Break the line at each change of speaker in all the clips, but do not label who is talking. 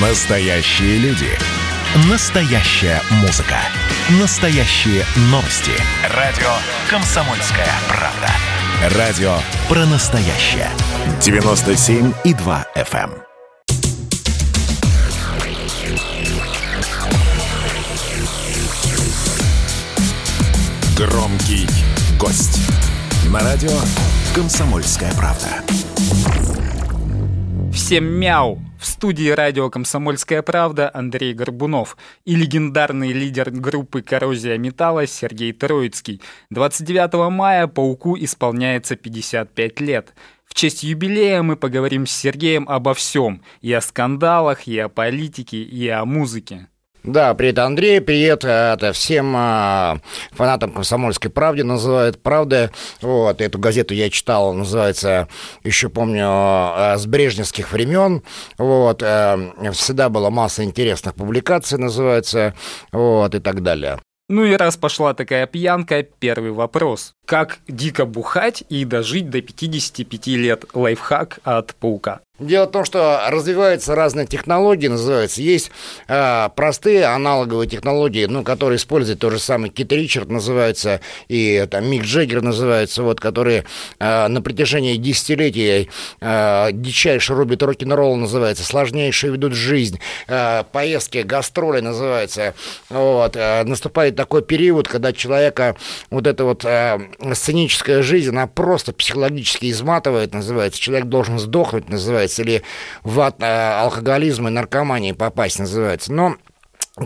Настоящие люди. Настоящая музыка. Настоящие новости. Радио «Комсомольская правда». Радио про настоящее. 97,2 FM. Громкий гость. На радио «Комсомольская правда».
Всем мяу! В студии радио «Комсомольская правда» Андрей Горбунов и легендарный лидер группы «Коррозия металла» Сергей Троицкий. 29 мая «Пауку» исполняется 55 лет. В честь юбилея мы поговорим с Сергеем обо всем. И о скандалах, и о политике, и о музыке.
Да, привет, Андрей, привет это всем э, фанатам «Комсомольской правды», называют «Правда». Вот, эту газету я читал, называется, еще помню, э, с брежневских времен. Вот, э, всегда была масса интересных публикаций, называется, вот, и так далее.
Ну и раз пошла такая пьянка, первый вопрос. Как дико бухать и дожить до 55 лет? Лайфхак от паука.
Дело в том, что развиваются разные технологии, называется. Есть э, простые аналоговые технологии, ну, которые используют тот же самый Кит Ричард, называется, и там Мик Джеггер называется, вот, которые э, на протяжении десятилетий э, дичайше рубят рок-н-ролл, называется, сложнейшую ведут жизнь, э, поездки, гастроли, называется. Вот, э, наступает такой период, когда человека вот эта вот э, сценическая жизнь, она просто психологически изматывает, называется. Человек должен сдохнуть, называется называется, или в э, алкоголизма и наркомании попасть, называется. Но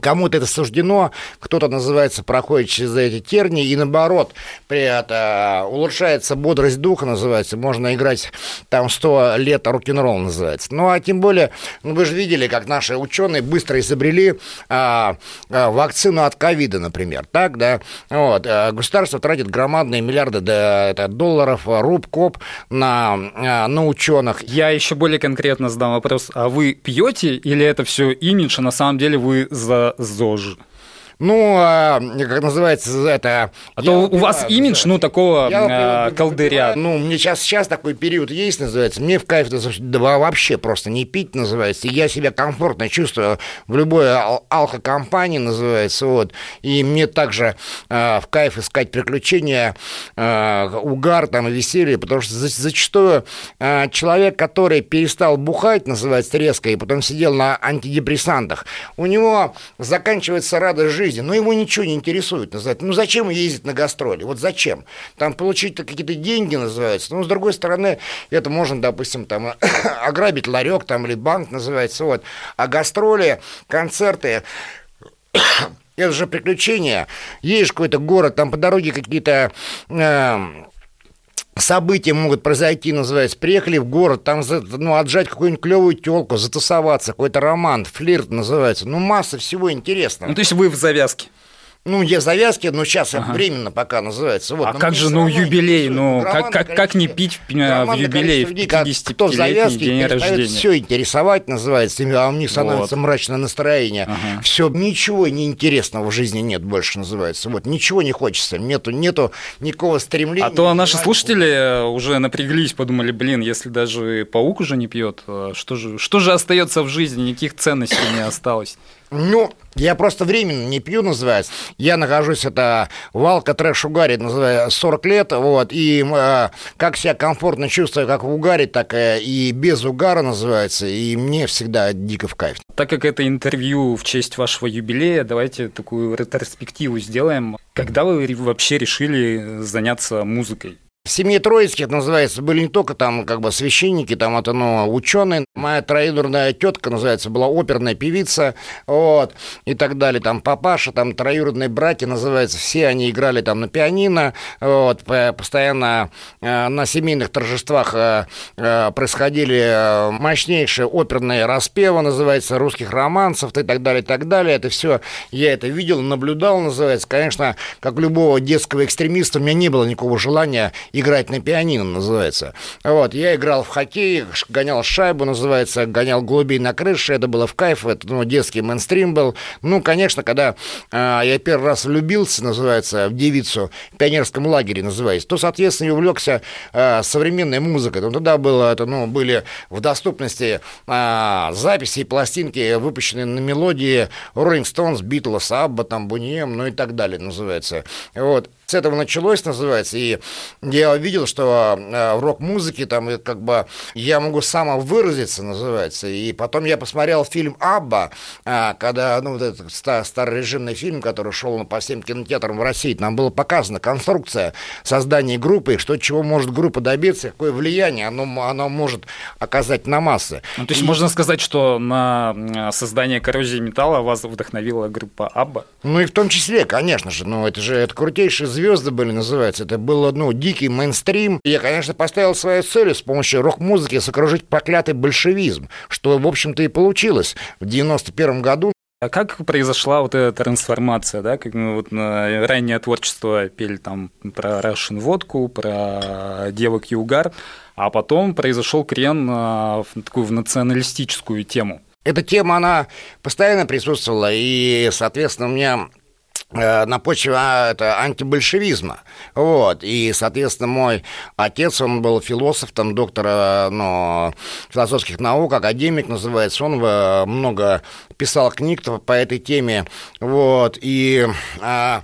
Кому-то это суждено, кто-то, называется, проходит через эти тернии, и наоборот, при этом э, улучшается бодрость духа, называется, можно играть там 100 лет рок-н-ролл, называется. Ну, а тем более, ну, вы же видели, как наши ученые быстро изобрели а, а, вакцину от ковида, например, так, да, вот, а, государство тратит громадные миллиарды да, это, долларов, руб, коп на, а, на ученых.
Я еще более конкретно задам вопрос, а вы пьете или это все имидж, а на самом деле вы за ЗОЖ.
Ну, а, как называется это...
А то у вас имидж, ну, такого я, а, колдыря.
Ну, мне сейчас, сейчас такой период есть, называется. Мне в кайф да, вообще просто не пить, называется. И я себя комфортно чувствую в любой ал- алкокомпании, называется. Вот. И мне также э, в кайф искать приключения, э, угар там и веселье, потому что за, зачастую э, человек, который перестал бухать, называется, резко, и потом сидел на антидепрессантах, у него заканчивается радость жизни жизни, но ему ничего не интересует, называется. Ну, зачем ездить на гастроли? Вот зачем? Там получить какие-то деньги, называется. Ну, с другой стороны, это можно, допустим, там, ограбить ларек там, или банк, называется. Вот. А гастроли, концерты, это же приключения. Едешь в какой-то город, там по дороге какие-то... Э, события могут произойти, называется, приехали в город, там, ну, отжать какую-нибудь клевую телку, затусоваться, какой-то роман, флирт называется, ну, масса всего интересного.
Ну, то есть вы в завязке?
Ну, я завязки, но сейчас ага. временно пока называется. Вот.
А как же, ну, юбилей, ну, как, как, как не пить в, в юбилей в 55-летний день рождения?
Все интересовать называется, а у них становится вот. мрачное настроение. Ага. Все, ничего неинтересного в жизни нет больше называется. Вот, ничего не хочется, нету, нету никакого стремления.
А то наши слушатели уже напряглись, подумали, блин, если даже паук уже не пьет, э, что же, что же остается в жизни, никаких ценностей не осталось.
Ну, я просто временно не пью, называется. Я нахожусь, это в алко-трэш-угаре, называется, 40 лет, вот, и э, как себя комфортно чувствую, как в угаре, так и без угара, называется, и мне всегда дико в кайф.
Так как это интервью в честь вашего юбилея, давайте такую ретроспективу сделаем. Когда вы вообще решили заняться музыкой?
В семье Троицких, называется, были не только там как бы священники, там это, ну, ученые. Моя троюродная тетка, называется, была оперная певица, вот, и так далее. Там папаша, там троюродные братья, называется, все они играли там на пианино, вот, постоянно э, на семейных торжествах э, э, происходили мощнейшие оперные распевы, называется, русских романсов и так далее, и так далее. Это все, я это видел, наблюдал, называется. Конечно, как любого детского экстремиста, у меня не было никакого желания играть на пианино, называется. Вот, я играл в хоккей, гонял шайбу, называется, гонял голубей на крыше, это было в кайф, это ну, детский мейнстрим был. Ну, конечно, когда э, я первый раз влюбился, называется, в девицу в пионерском лагере, называется, то, соответственно, и увлекся э, современной музыкой. Ну, тогда было, это, ну, были в доступности э, записи и пластинки, выпущенные на мелодии Rolling Stones, Beatles, Абба, там, Бунием, ну и так далее, называется. Вот с этого началось, называется, и я увидел, что э, в рок-музыке там как бы я могу самовыразиться, называется, и потом я посмотрел фильм «Абба», а, когда, ну, вот этот старый режимный фильм, который шел по всем кинотеатрам в России, там была показана конструкция создания группы, что чего может группа добиться, какое влияние оно, оно может оказать на массы.
Ну, то есть и... можно сказать, что на создание коррозии металла вас вдохновила группа «Абба»?
Ну и в том числе, конечно же, ну это же это крутейший звезды были, называется. Это был, ну, дикий мейнстрим. И я, конечно, поставил свою цель с помощью рок-музыки сокружить проклятый большевизм, что, в общем-то, и получилось в 91 году.
А как произошла вот эта трансформация, да, как мы вот на раннее творчество пели там про Russian водку, про девок и угар, а потом произошел крен а, в такую в националистическую тему?
Эта тема, она постоянно присутствовала, и, соответственно, у меня на почве а, это антибольшевизма. Вот. И, соответственно, мой отец, он был философ, там, доктор э, ну, философских наук, академик называется. Он э, много писал книг по этой теме. Вот. И а,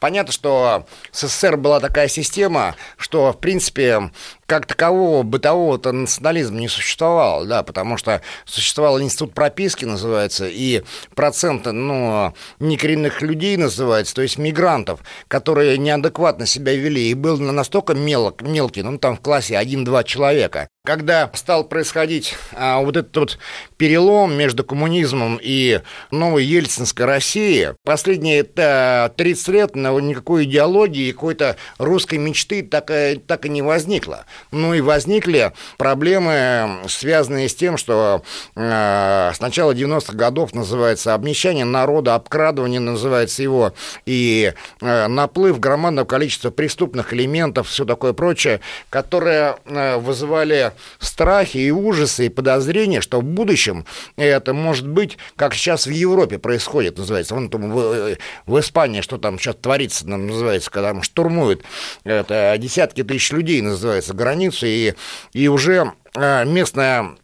Понятно, что в СССР была такая система, что, в принципе, как такового бытового-то национализма не существовало, да, потому что существовал институт прописки, называется, и процент, ну, некоренных людей называется, то есть мигрантов, которые неадекватно себя вели, и был настолько мелок, мелкий, ну, там в классе 1-2 человека. Когда стал происходить а, вот этот вот перелом между коммунизмом и новой ельцинской Россией, последние а, 30 лет ну, никакой идеологии, какой-то русской мечты так, так и не возникло. Ну и возникли проблемы, связанные с тем, что э, с начала 90-х годов называется обнищание народа, обкрадывание называется его, и э, наплыв громадного количества преступных элементов, все такое прочее, которые э, вызывали страхи и ужасы и подозрения, что в будущем это может быть, как сейчас в Европе происходит, называется, вон там в, в Испании, что там сейчас творится, называется, когда там штурмуют это, десятки тысяч людей, называется, границу, и, и уже э, местное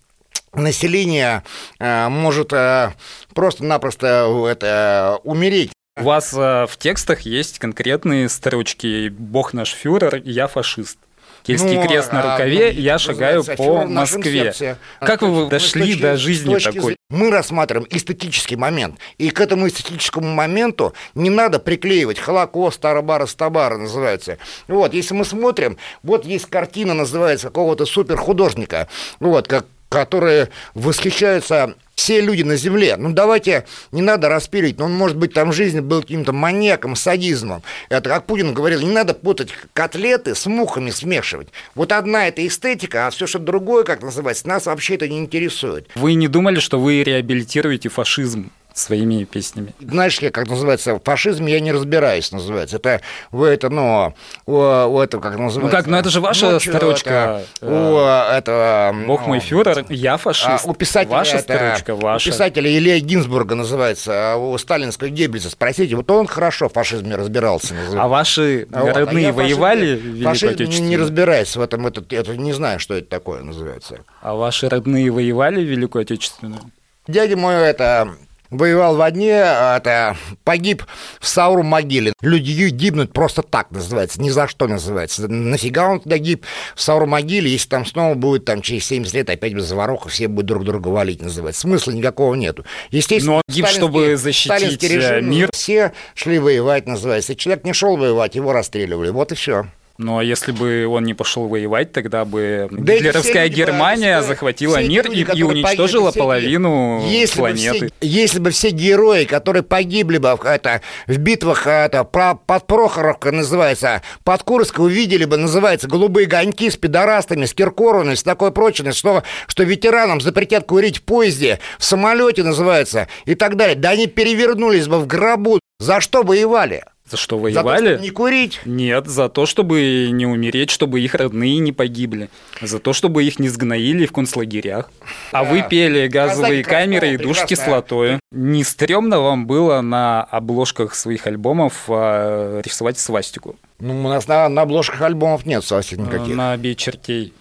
население э, может э, просто-напросто это, умереть.
У вас в текстах есть конкретные строчки «Бог наш фюрер, я фашист». Кельтский ну, крест на а, рукаве, а, я шагаю по Москве. Как вы дошли точки, до жизни такой?
Мы рассматриваем эстетический момент. И к этому эстетическому моменту не надо приклеивать Холокост, Тарабара, Стабара называется. Вот, если мы смотрим, вот есть картина, называется, какого-то суперхудожника, вот, как которые восхищаются все люди на земле. Ну, давайте, не надо распиливать, но он, может быть, там в жизни был каким-то маньяком, садизмом. Это, как Путин говорил, не надо путать котлеты с мухами смешивать. Вот одна это эстетика, а все что другое, как называется, нас вообще это не интересует.
Вы не думали, что вы реабилитируете фашизм? Своими песнями.
Знаешь, как называется, фашизм я не разбираюсь, называется. Это, вы это, ну, у, у это, как называется? Ну
как, ну это же ваша Ночью строчка.
Это, у это...
Бог мой фюрер, я фашист.
А, у писателя
ваша
это,
строчка, ваша.
У писателя Илья Гинзбурга называется, а у сталинского Геббельса, спросите, вот он хорошо в фашизме разбирался.
Называется. А ваши вот, родные а воевали в
Фашизм не, не разбираюсь в этом, это, это, не знаю, что это такое называется.
А ваши родные воевали в Великую Отечественную?
Дядя мой это воевал в одне, а это погиб в Сауру могиле. Люди гибнут просто так называется, ни за что называется. Нафига он туда гиб в Сауру могиле, если там снова будет там через 70 лет опять без заваруха, все будут друг друга валить, называется. Смысла никакого нету.
Естественно, Но он гиб, чтобы защитить э, режим, мир.
Все шли воевать, называется. Человек не шел воевать, его расстреливали. Вот и все.
Но если бы он не пошел воевать, тогда бы да гитлеровская Германия все, захватила все мир люди, и, и уничтожила погибли, половину если планеты.
Бы все, если бы все герои, которые погибли бы это, в битвах это, под Прохоровкой называется, под Курской увидели бы, называется, голубые гоньки с пидорастами, с Киркоровной, с такой прочной, что, что ветеранам запретят курить в поезде, в самолете называется и так далее. Да они перевернулись бы в гробу. За что воевали?
За что воевали?
За то, не курить?
Нет, за то, чтобы не умереть, чтобы их родные не погибли. За то, чтобы их не сгноили в концлагерях. А вы пели газовые камеры и душ с кислотой. Не стрёмно вам было на обложках своих альбомов а, рисовать свастику?
Ну, у нас на, на обложках альбомов нет свастик никаких.
На «Бей чертей»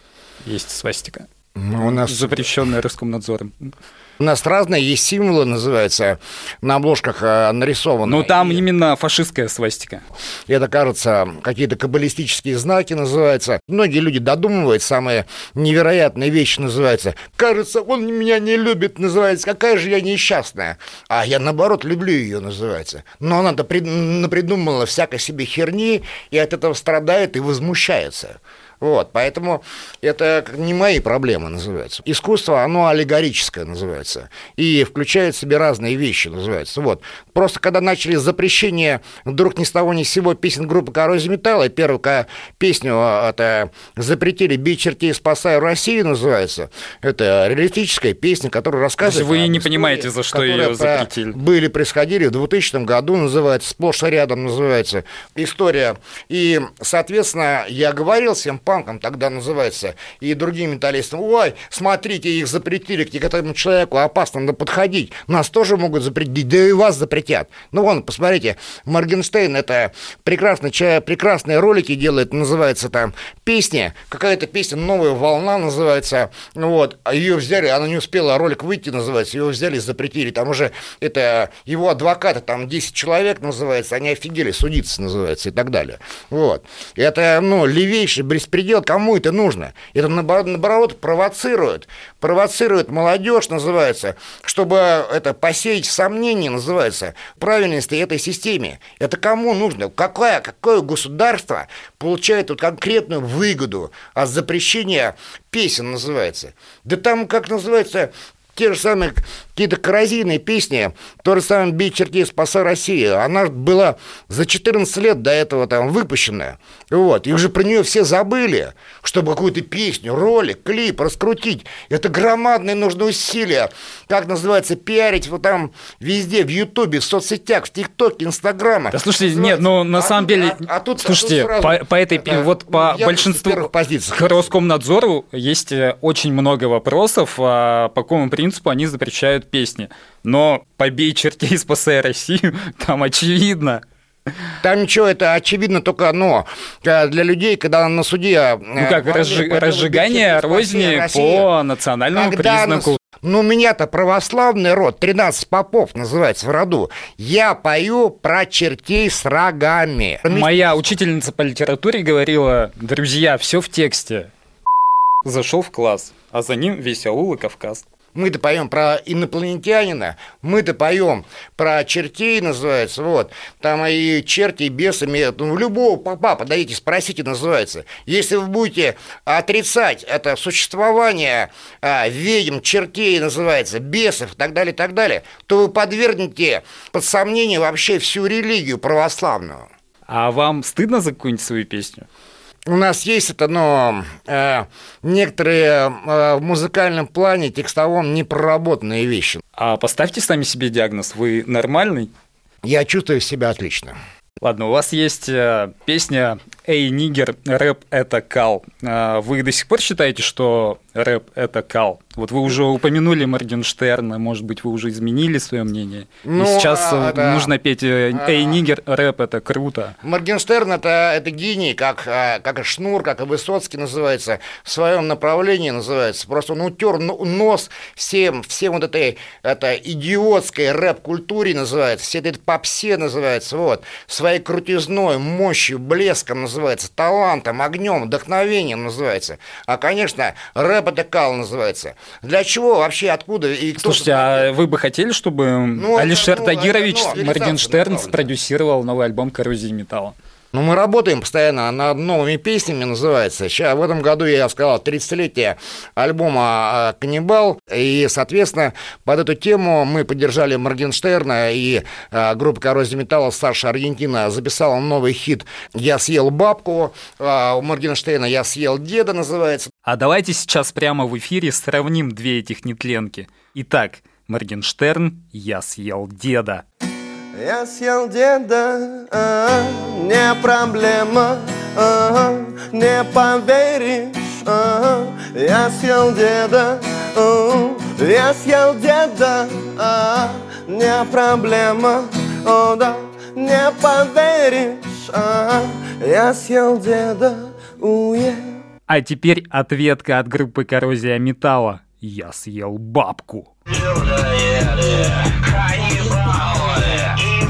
есть свастика.
Ну, у нас...
Запрещенная Роскомнадзором.
У нас разные есть символы, называется, на обложках э, нарисованы.
Ну, там и... именно фашистская свастика.
Это, кажется, какие-то каббалистические знаки называются. Многие люди додумывают, самые невероятные вещи называются. Кажется, он меня не любит, называется. Какая же я несчастная. А я, наоборот, люблю ее, называется. Но она-то придумала всякой себе херни, и от этого страдает и возмущается. Вот, поэтому это не мои проблемы называется. Искусство, оно аллегорическое называется. И включает в себе разные вещи называется. Вот. Просто когда начали запрещение вдруг ни с того ни с сего песен группы «Коррозия металла», первую песню а, это запретили «Бей чертей, спасай Россию» называется. Это реалистическая песня, которая рассказывает...
Вы не понимаете, за что ее запретили.
Были, происходили в 2000 году, называется, сплошь и рядом называется история. И, соответственно, я говорил всем панком тогда называется, и другим металлистам, ой, смотрите, их запретили, к этому человеку опасно надо подходить, нас тоже могут запретить, да и вас запретят. Ну, вон, посмотрите, Моргенштейн, это прекрасный человек, прекрасные ролики делает, называется там песня, какая-то песня «Новая волна» называется, вот, а ее взяли, она не успела ролик выйти, называется, ее взяли, запретили, там уже это его адвокаты, там 10 человек называется, они офигели, судиться называется и так далее. Вот. Это, ну, левейший беспредел предел, кому это нужно? Это наоборот провоцирует, провоцирует молодежь, называется, чтобы это посеять сомнения, называется, правильности этой системе. Это кому нужно? Какое, какое государство получает вот конкретную выгоду от запрещения песен, называется? Да там, как называется, те же самые какие-то коррозийные песни, то же самое «Бей чертей, спаса Россию», она была за 14 лет до этого там выпущенная, вот, и уже про нее все забыли, чтобы какую-то песню, ролик, клип раскрутить, это громадные нужны усилия, как называется, пиарить вот там везде, в Ютубе, в соцсетях, в ТикТоке, Инстаграме.
Да слушайте, нет, ну на а самом тут, деле, а, а тут, слушайте, а тут по, по этой, это, вот по большинству к Роскомнадзору есть э, очень много вопросов, а по какому принципу они запрещают песни. Но «Побей чертей, спасай Россию» там очевидно.
Там ничего, это очевидно только одно. Для людей, когда на суде... Э,
ну как, разжи, разжигание розни по национальному признаку.
Ну, меня-то православный род, 13 попов называется в роду. Я пою про чертей с рогами.
Моя учительница по литературе говорила, друзья, все в тексте. Зашел в класс, а за ним весь аул и Кавказ.
Мы-то поем про инопланетянина, мы-то поем про чертей, называется, вот. Там и черти, и бесы, ну, любого папа подойдите, спросите, называется. Если вы будете отрицать это существование а, ведьм, чертей, называется, бесов и так далее, и так далее, то вы подвергнете под сомнение вообще всю религию православную.
А вам стыдно за какую-нибудь свою песню?
У нас есть это, но э, некоторые э, в музыкальном плане текстовом непроработанные вещи.
А поставьте сами себе диагноз, вы нормальный?
Я чувствую себя отлично.
Ладно, у вас есть э, песня «Эй, нигер, рэп – это кал». Э, вы до сих пор считаете, что рэп – это кал? Вот вы уже упомянули Моргенштерна, может быть, вы уже изменили свое мнение? Ну, И сейчас а, да. нужно петь «Эй, а, нигер, рэп – это круто».
Моргенштерн это, – это гений, как, как и Шнур, как и Высоцкий называется, в своем направлении называется. Просто он утер нос всем, всем вот этой это идиотской рэп-культуре называется, все этой попсе называется, вот, своей крутизной, мощью, блеском называется, талантом, огнем, вдохновением называется. А, конечно, рэп это кал называется. Для чего вообще, откуда и
кто Слушайте, а вы бы хотели, чтобы ну, Алишер ну, Тагирович ну, Моргенштерн спродюсировал новый альбом «Коррозии металла»?
Ну, мы работаем постоянно над новыми песнями, называется. Сейчас, в этом году, я сказал, 30-летие альбома а, «Каннибал». И, соответственно, под эту тему мы поддержали Моргенштерна и а, группа «Коррозия металла» Саша Аргентина записала новый хит «Я съел бабку». А, у Моргенштерна «Я съел деда» называется.
А давайте сейчас прямо в эфире сравним две этих нетленки. Итак, Моргенштерн «Я съел деда».
Я съел деда, а, не проблема, а, не поверишь. А, я съел деда, а, я съел деда, а, не проблема, о да, не поверишь. А, я съел деда, уе.
А теперь ответка от группы «Коррозия металла». Я съел бабку.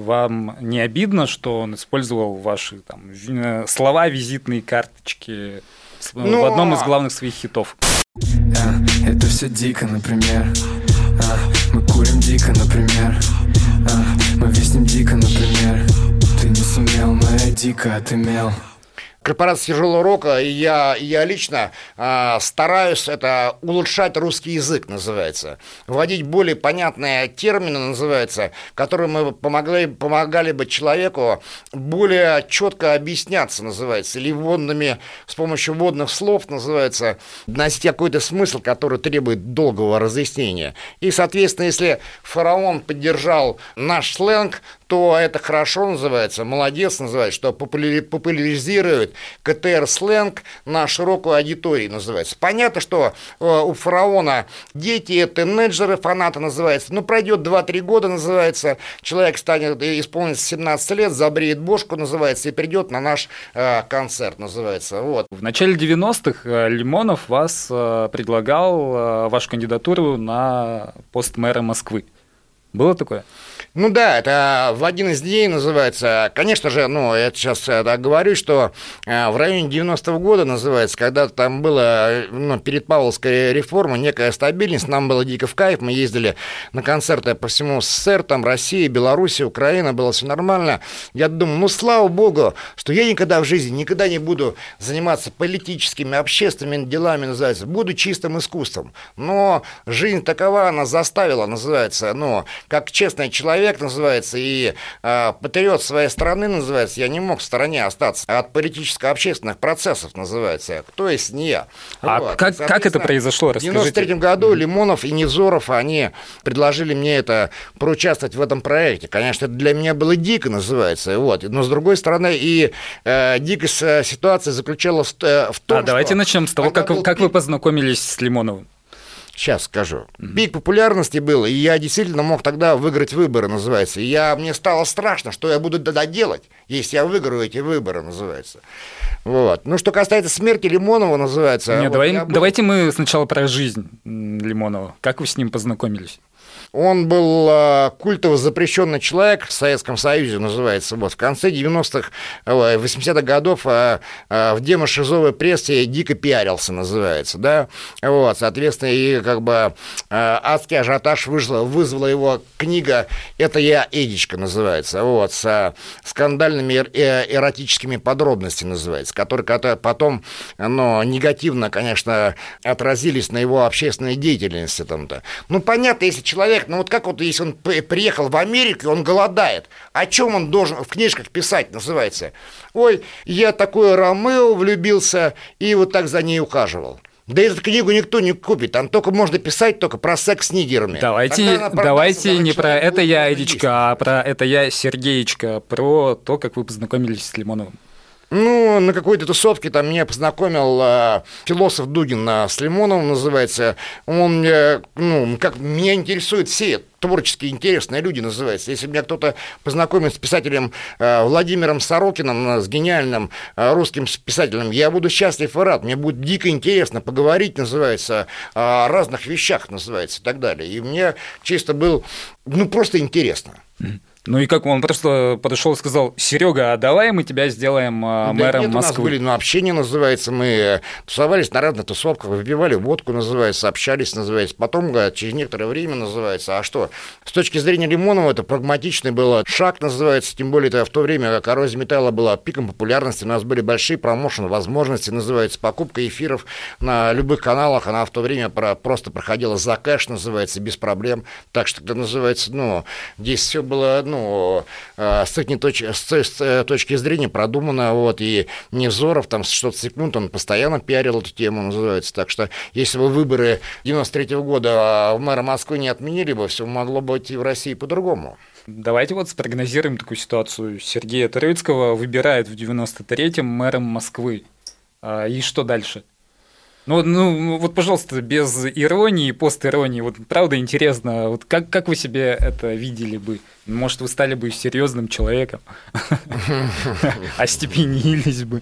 Вам не обидно, что он использовал ваши там, слова, визитные карточки Но... в одном из главных своих хитов?
А, это все дико, например. А, мы курим дико, например. А, мы виснем дико, например. Ты не сумел, но я дико отымел
корпорация тяжелого рока, и я, я лично э, стараюсь это улучшать русский язык, называется. Вводить более понятные термины, называется, которые мы помогли, помогали бы человеку более четко объясняться, называется, или вводными, с помощью вводных слов, называется, носить какой-то смысл, который требует долгого разъяснения. И, соответственно, если фараон поддержал наш сленг, то это хорошо называется, молодец называется, что популяризирует КТР-сленг на широкую аудиторию называется. Понятно, что э, у фараона дети, тинейджеры, фанаты называется, ну, пройдет 2-3 года, называется, человек станет, э, исполнится 17 лет, забреет бошку, называется, и придет на наш э, концерт, называется, вот.
В начале 90-х э, Лимонов вас предлагал вашу кандидатуру на пост мэра Москвы. Было такое?
Ну да, это в один из дней называется. Конечно же, ну, я сейчас так говорю, что э, в районе 90-го года называется, когда там было, ну, перед Павловской реформой некая стабильность, нам было дико в кайф, мы ездили на концерты по всему СССР, там Россия, Беларусь, Украина, было все нормально. Я думаю, ну, слава богу, что я никогда в жизни никогда не буду заниматься политическими, общественными делами, называется, буду чистым искусством. Но жизнь такова, она заставила, называется, ну, как честный человек, человек называется, и э, патриот своей страны называется, я не мог в стороне остаться от политическо-общественных процессов называется. Кто есть не я?
А вот. как, как это произошло?
Расскажите. В 93 году Лимонов и Невзоров, они предложили мне это, проучаствовать в этом проекте. Конечно, это для меня было дико называется, вот. Но с другой стороны, и э, дикость э, ситуации заключалась в, э, в том,
А что давайте начнем с того, как, как вы познакомились с Лимоновым.
Сейчас скажу. Mm-hmm. Пик популярности был, и я действительно мог тогда выиграть выборы, называется. И я, мне стало страшно, что я буду тогда делать, если я выиграю эти выборы, называется. Вот. Ну, что касается смерти Лимонова, называется...
Нет, вот давай, был... давайте мы сначала про жизнь Лимонова. Как вы с ним познакомились?
Он был э, культово запрещенный человек в Советском Союзе, называется. Вот. В конце 90-х, 80-х годов э, э, в демошизовой прессе дико пиарился, называется. Да? Вот, соответственно, и как бы адский ажиотаж вызвала, вызвала его книга «Это я, Эдичка» называется. Вот, с скандальными эротическими подробностями называется, которые, которые потом ну, негативно, конечно, отразились на его общественной деятельности. Там-то. Ну, понятно, если человек человек, ну вот как вот если он приехал в Америку, он голодает, о чем он должен в книжках писать, называется? Ой, я такой Ромео влюбился и вот так за ней ухаживал. Да эту книгу никто не купит, там только можно писать только про секс с нигерами.
Давайте, давайте не про это я, Эдичка, а про это я, Сергеечка, про то, как вы познакомились с Лимоновым.
Ну, на какой-то тусовке там меня познакомил э, философ Дугин э, с Лимоновым, называется. Он, э, ну, как меня интересует все творчески интересные люди называется. Если меня кто-то познакомит с писателем э, Владимиром Сорокиным, э, с гениальным э, русским писателем, я буду счастлив и рад. Мне будет дико интересно поговорить, называется, о разных вещах, называется, и так далее. И мне чисто был, ну, просто интересно.
Ну и как он просто подошел и сказал, Серега, а давай мы тебя сделаем
Да
мэром
нет, у нас
Москвы.
были, ну, общение называется, мы э, тусовались на разных тусовках, выпивали водку, называется, общались, называется. Потом, говорят, через некоторое время называется. А что? С точки зрения Лимонова это прагматичный был шаг, называется, тем более это в то время, как коррозия металла была пиком популярности, у нас были большие промоушен возможности, называется, покупка эфиров на любых каналах, она в то время про- просто проходила за кэш, называется, без проблем. Так что, это называется, ну, здесь все было, ну, э, с точ- с, э, точки зрения продумано, вот, и Невзоров там 600 секунд, он постоянно пиарил эту тему, называется. Так что, если бы выборы 93 года а, в мэра Москвы не отменили бы, все могло бы идти в России по-другому.
Давайте вот спрогнозируем такую ситуацию. Сергея Троицкого выбирают в 93-м мэром Москвы. А, И что дальше? Ну, ну, вот, пожалуйста, без иронии постиронии. Вот правда интересно, вот как, как вы себе это видели бы? Может, вы стали бы серьезным человеком? Остепенились бы.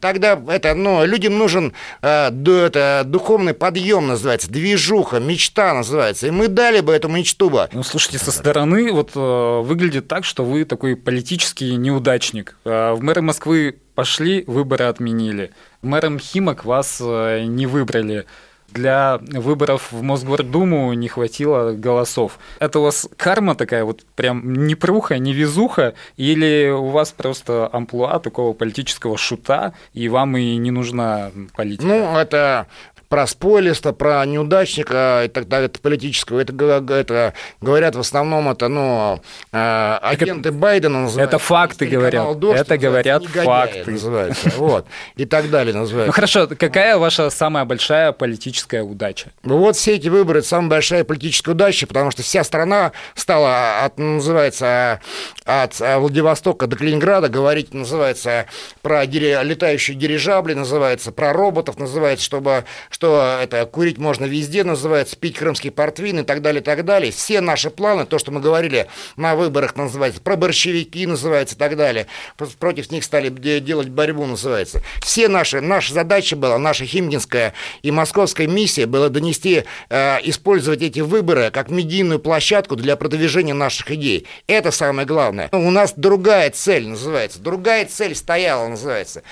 Тогда это, ну, людям нужен э, это, духовный подъем, называется, движуха, мечта называется. И мы дали бы эту мечту бы.
Ну, слушайте, со стороны вот э, выглядит так, что вы такой политический неудачник. Э, в мэры Москвы пошли, выборы отменили. Мэром Химок вас э, не выбрали. Для выборов в Мосгордуму не хватило голосов. Это у вас карма такая вот прям не пруха, не везуха, или у вас просто амплуа такого политического шута, и вам и не нужна политика?
Ну, это про спойлиста, про неудачника и так далее, это политического. Это, это говорят в основном, это, ну, э, агенты Байдена называются.
это факты говорят.
«Дождь»
Это говорят факты.
называется, вот, и так далее
Ну
называется.
хорошо, какая ваша самая большая политическая удача?
Ну Вот все эти выборы самая большая политическая удача, потому что вся страна стала, от, называется, от Владивостока до Калининграда говорить, называется, про летающие дирижабли, называется, про роботов, называется, чтобы, что это курить можно везде, называется, пить крымский портвин и так далее, и так далее. Все наши планы, то, что мы говорили на выборах, называется, про борщевики, называется, и так далее, Про- против них стали де- делать борьбу, называется. Все наши, наша задача была, наша химгинская и московская миссия была донести, э, использовать эти выборы как медийную площадку для продвижения наших идей. Это самое главное. Ну, У нас другая цель называется, другая цель стояла, называется.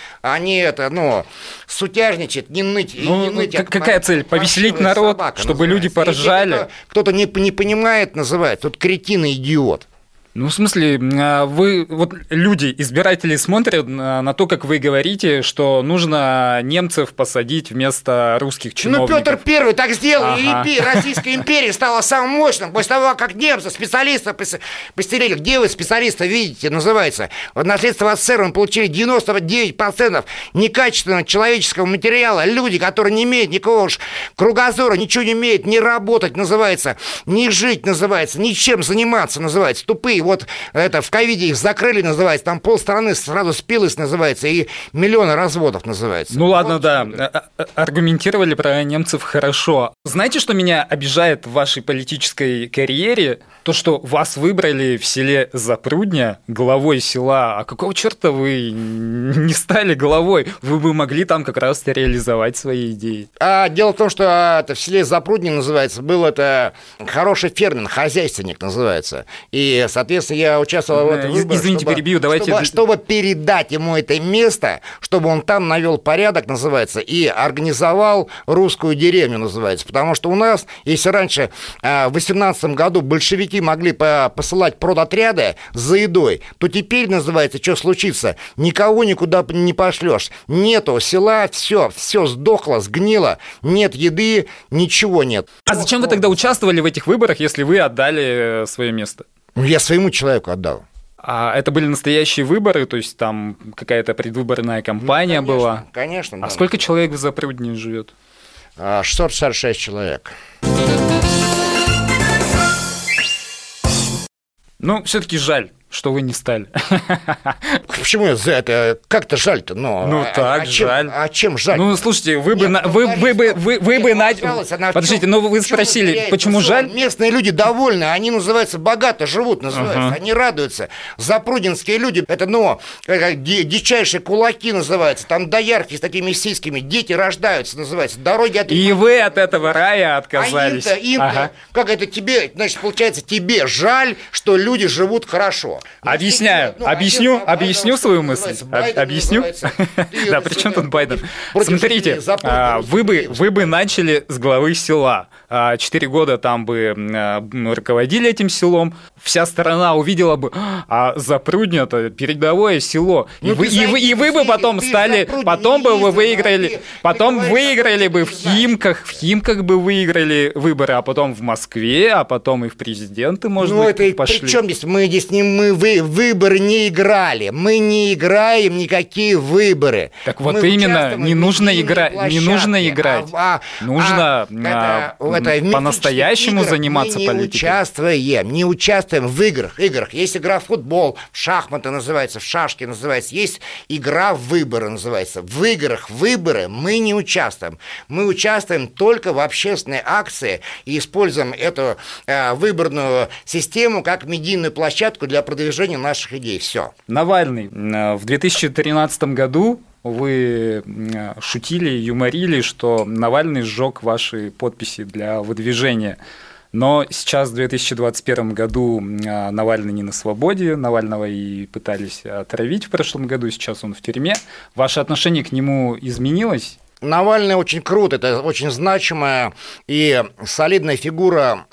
Не это, ну, сутяжничать, не ныть. и
Ну,
не ныть,
как-
как
какая цель? Повеселить
паршивая
народ,
собака,
чтобы люди
называется. Если
поржали?
кто-то- не, не понимает, называется, тут кретин и идиот.
Ну, в смысле, а, вы, вот люди, избиратели смотрят на, то, как вы говорите, что нужно немцев посадить вместо русских
Ну,
чиновников.
Петр Первый так сделал, и
Ага.
импи- Российская империя стала самым мощным после того, как немцы, специалисты пос- постелили. Где вы специалиста видите, называется? Вот наследство от СССР мы получили 99% некачественного человеческого материала. Люди, которые не имеют никакого уж кругозора, ничего не умеют, не работать, называется, не жить, называется, ничем заниматься, называется. Тупые. Вот это в ковиде их закрыли, называется. Там полстраны сразу спилось, называется, и миллионы разводов, называется.
Ну ладно,
Вот
да,
что это.
а- а- аргументировали про немцев хорошо. Знаете, что меня обижает в вашей политической карьере? То, что вас выбрали в селе Запрудня главой села. А какого черта вы не стали главой? Вы бы могли там как раз реализовать свои идеи.
А дело в том, что а, это в селе Запрудни называется, был это хороший фермер, хозяйственник называется. И, соответственно, я участвовал в
Э,
этом выборе,
извините,
чтобы-
перебью, давайте-
Чтобы, чтобы передать ему это место, чтобы он там навел порядок, называется, и организовал русскую деревню, называется. Потому что у нас, если раньше а, в 18 году большевики могли по- посылать продотряды за едой, то теперь, называется, что случится? Никого никуда не пошлешь. Нету села, все, все сдохло, сгнило, нет еды, ничего нет.
А зачем вы тогда участвовали в этих выборах, если вы отдали свое место?
Ну, Я своему человеку отдал.
А это были настоящие выборы, то есть там какая-то предвыборная кампания
Ну, Конечно,
была.
Конечно,
А
да.
сколько человек в Запрудне живет?
А, 666 человек.
Ну, все-таки жаль. Что вы не стали.
Почему за это? Как-то жаль-то, но...
Ну
а-
так,
а чем-
жаль.
А чем жаль?
Ну, слушайте, вы бы,
Нет,
на-
ну,
вы, вы бы,
Лариса,
вы, вы бы, на- подождите, ну вы спросили, почему
Ну,
жаль?
Местные люди довольны, они называются богато живут, называются, они радуются. Запрудинские люди, это, ну, как ди- дичайшие кулаки называются, там доярки с такими сиськами, дети рождаются, называется, дороги от
И вы от этого рая отказались.
а им-то, им-то, как это тебе, значит, получается, тебе жаль, что люди живут хорошо. Ну,
Объясняю,
ну,
объясню,
один, а
объясню
Байден,
свою мысль.
Байден
Объясню. Да, при чем
это,
тут Байден? Смотрите, а, вы бы, вы бы начали с главы села. А, Четыре года там бы а, руководили этим селом, вся страна увидела бы, а Запрудня это передовое село. И
Ну,
вы,
ты
и вы, и вы бы потом стали, потом бы вы выиграли, потом выиграли бы в. Химках, в Химках бы выиграли выборы, а потом в Москве, а потом и в президенты, может
ну,
быть,
это и
пошли.
при чем здесь? Мы здесь не мы вы, выборы не играли. Мы не играем никакие выборы.
Так вот
Мы
именно, не нужно играть, не нужно играть.
А- а-
Нужно,
а,
а, по-настоящему заниматься
мы не
политикой.
участвуем, не участвуем в играх. играх. Есть игра в футбол, в шахматы называется, в шашки называется. Есть игра в выборы называется. В играх выборы мы не участвуем. Мы участвуем только в общественной акции и используем эту э, выборную систему как медийную площадку для продвижения наших идей. Все.
Навальный. э, В 2013 году вы э, шутили, юморили, что Навальный сжег ваши подписи для выдвижения. Но сейчас, в 2021 году, э, Навальный не на свободе, Навального и пытались отравить в прошлом году, сейчас он в тюрьме. Ваше отношение к нему изменилось?
Навальный очень крут, это очень значимая и солидная фигура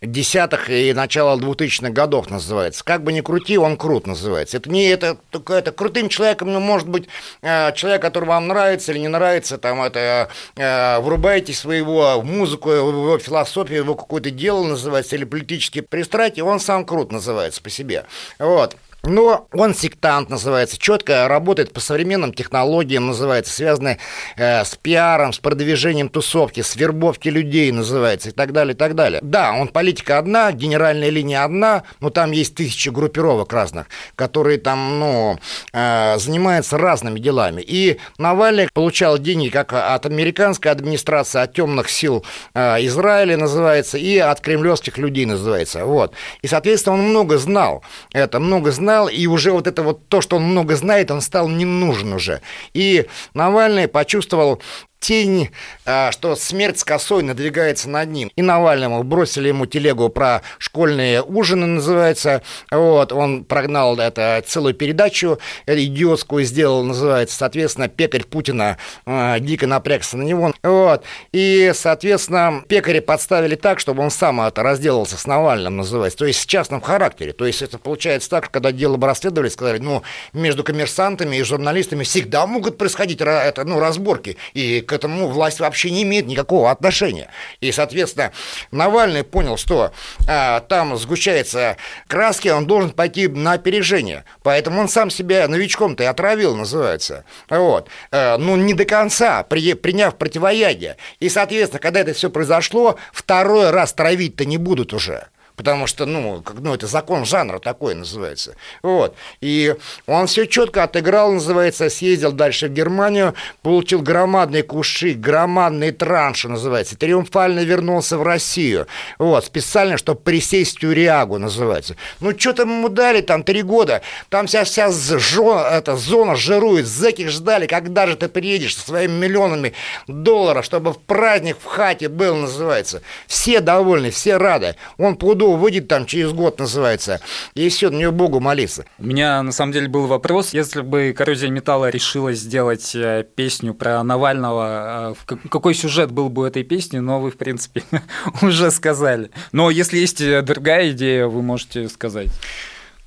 десятых и начала 2000-х годов называется. Как бы ни крути, он крут называется. Это не это, это крутым человеком, ну, может быть, а, человек, который вам нравится или не нравится, там это а, врубаете своего в музыку, в его философию, его какое-то дело называется, или политические пристрастия, он сам крут называется по себе. Вот. Но он сектант называется, четко работает по современным технологиям, называется, связанные э, с пиаром, с продвижением тусовки, с вербовки людей, называется, и так далее, и так далее. Да, он политика одна, генеральная линия одна, но там есть тысячи группировок разных, которые там, ну, э, занимаются разными делами. И Навальный получал деньги как от американской администрации, от темных сил э, Израиля, называется, и от кремлевских людей, называется. Вот. И, соответственно, он много знал. Это много знал, и уже вот это вот то, что он много знает, он стал не нужен уже. И Навальный почувствовал тень, а, что смерть с косой надвигается над ним. И Навальному бросили ему телегу про школьные ужины, называется. Вот, он прогнал это целую передачу идиотскую сделал, называется. Соответственно, пекарь Путина а, дико напрягся на него. Вот. И, соответственно, пекари подставили так, чтобы он сам это разделался с Навальным, называется. То есть в частном характере. То есть это получается так, когда дело бы расследовали, сказали, ну, между коммерсантами и журналистами всегда могут происходить это, ну, разборки. И к этому власть вообще не имеет никакого отношения. И, соответственно, Навальный понял, что а, там сгущаются краски, он должен пойти на опережение. Поэтому он сам себя новичком-то и отравил, называется. Вот. А, ну, не до конца, при, приняв противоядие. И, соответственно, когда это все произошло, второй раз травить-то не будут уже потому что, ну, как, ну, это закон жанра такой называется. Вот. И он все четко отыграл, называется, съездил дальше в Германию, получил громадные куши, громадные транши, называется, триумфально вернулся в Россию. Вот, специально, чтобы присесть в тюрягу, называется. Ну, что там ему дали, там, три года, там вся, вся зона, эта зона жирует, зэки ждали, когда же ты приедешь со своими миллионами долларов, чтобы в праздник в хате был, называется. Все довольны, все рады. Он Пудов выйдет там через год, называется, и все, на него Богу молиться.
У меня на самом деле был вопрос, если бы коррозия металла решила сделать э, песню про Навального, э, какой сюжет был бы у этой песни, но вы, в принципе, уже сказали. Но если есть э, другая идея, вы можете сказать.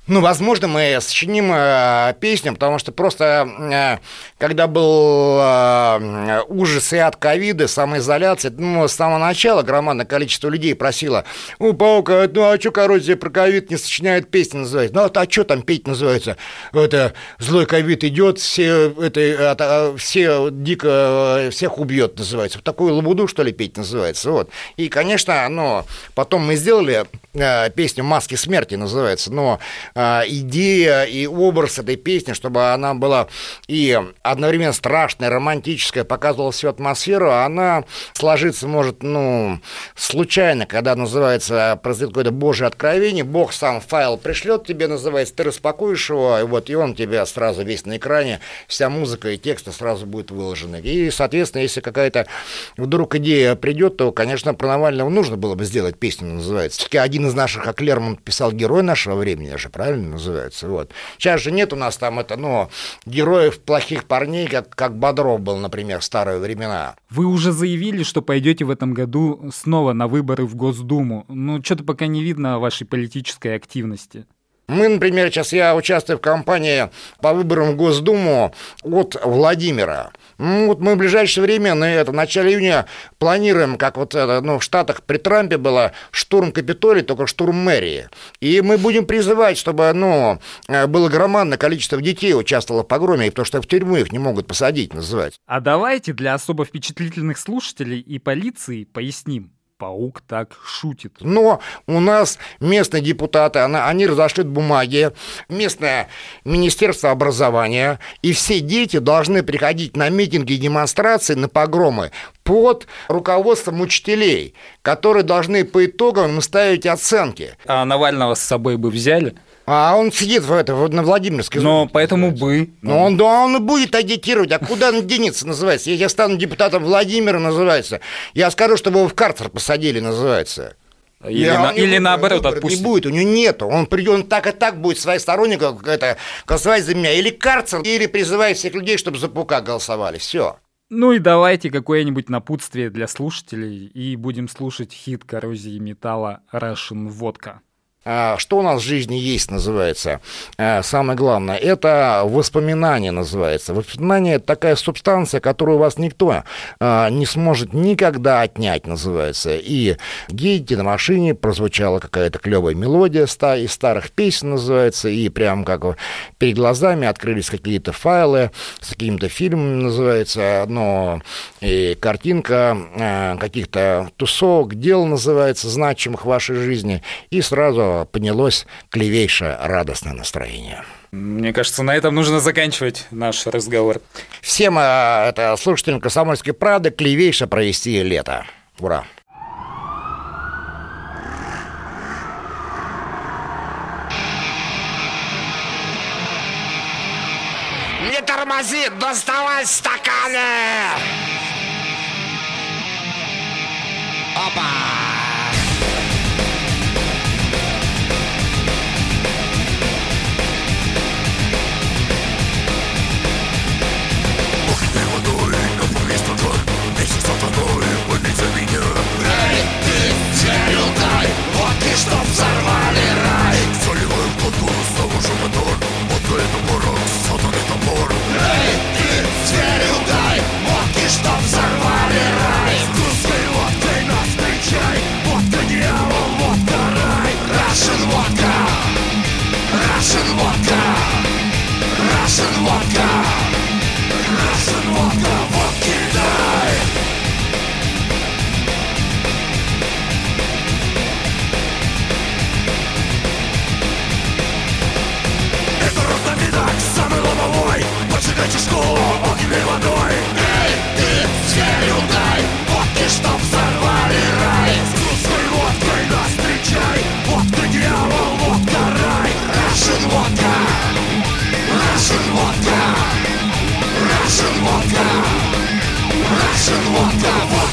Ну, возможно, мы сочиним э, песню, потому что просто, э, когда был э, ужас и от ковида, самоизоляция, ну, с самого начала громадное количество людей просило, у Паука, ну, а что коррозия про ковид не сочиняет песни, называется? Ну, а что там петь называется? Это злой ковид идет, все, это, это, все дико, всех убьет, называется. Вот такую лабуду, что ли, петь называется. Вот. И, конечно, ну, потом мы сделали песня «Маски смерти» называется, но э, идея и образ этой песни, чтобы она была и одновременно страшная, романтическая, показывала всю атмосферу, она сложиться может, ну, случайно, когда называется, произойдет какое-то божье откровение, Бог сам файл пришлет тебе, называется, ты распакуешь его, и вот, и он тебе сразу весь на экране, вся музыка и тексты сразу будет выложены. И, соответственно, если какая-то вдруг идея придет, то, конечно, про Навального нужно было бы сделать песню, называется. Все-таки один из наших, как Лермонт писал, герой нашего времени, же правильно называется. Вот. Сейчас же нет у нас там это, ну, героев плохих парней, как, как Бодров был, например, в старые времена.
Вы уже заявили, что пойдете в этом году снова на выборы в Госдуму. Ну, что-то пока не видно вашей политической активности.
Мы, например, сейчас я участвую в кампании по выборам в Госдуму от Владимира. Ну, вот мы в ближайшее время, на это, в начале июня, планируем, как вот это, ну, в Штатах при Трампе было штурм Капитолия, только штурм мэрии. И мы будем призывать, чтобы, ну, было громадное количество детей участвовало в погроме, потому что в тюрьму их не могут посадить, называть.
А давайте для особо впечатлительных слушателей и полиции поясним, паук так шутит.
Но у нас местные депутаты, она, они разошлют бумаги, местное Министерство образования, и все дети должны приходить на митинги и демонстрации, на погромы под руководством учителей, которые должны по итогам ставить оценки.
А Навального с собой бы взяли?
А он сидит в это, на Владимирской.
Но поэтому бы.
Но он, да, он и будет агитировать. А куда он денется, называется? Если я стану депутатом Владимира, называется, я скажу, чтобы его в карцер посадили, называется.
Или, на, или наоборот отпустить.
Не будет, у него нету. Он придет, он так и так будет своих сторонников это, голосовать за меня. Или карцер, или призывает всех людей, чтобы за Пука голосовали. Все.
Ну и давайте какое-нибудь напутствие для слушателей, и будем слушать хит коррозии металла Russian Vodka.
А, что у нас в жизни есть, называется. А, самое главное, это воспоминание называется. Воспоминание – это такая субстанция, которую у вас никто а, не сможет никогда отнять, называется. И едете на машине, прозвучала какая-то клевая мелодия из старых песен, называется, и прям как перед глазами открылись какие-то файлы с какими-то фильмами, называется, но и картинка каких-то тусовок, дел, называется, значимых в вашей жизни, и сразу поднялось клевейшее радостное настроение.
Мне кажется, на этом нужно заканчивать наш разговор.
Всем э, это, слушателям «Комсомольской правды» клевейше провести лето. Ура!
Не тормози, доставай стаканы! Опа! Чтоб взорвали рай. Заливаю контур, завожу мотор Вот это порог, сатаны топор. Эй, ты, зверю дай Водки, чтоб взорвали рай. С русской водкой нас встречай. Водка дьявол, водка рай. Russian водка. Russian водка. Russian водка Russian водка Russian водка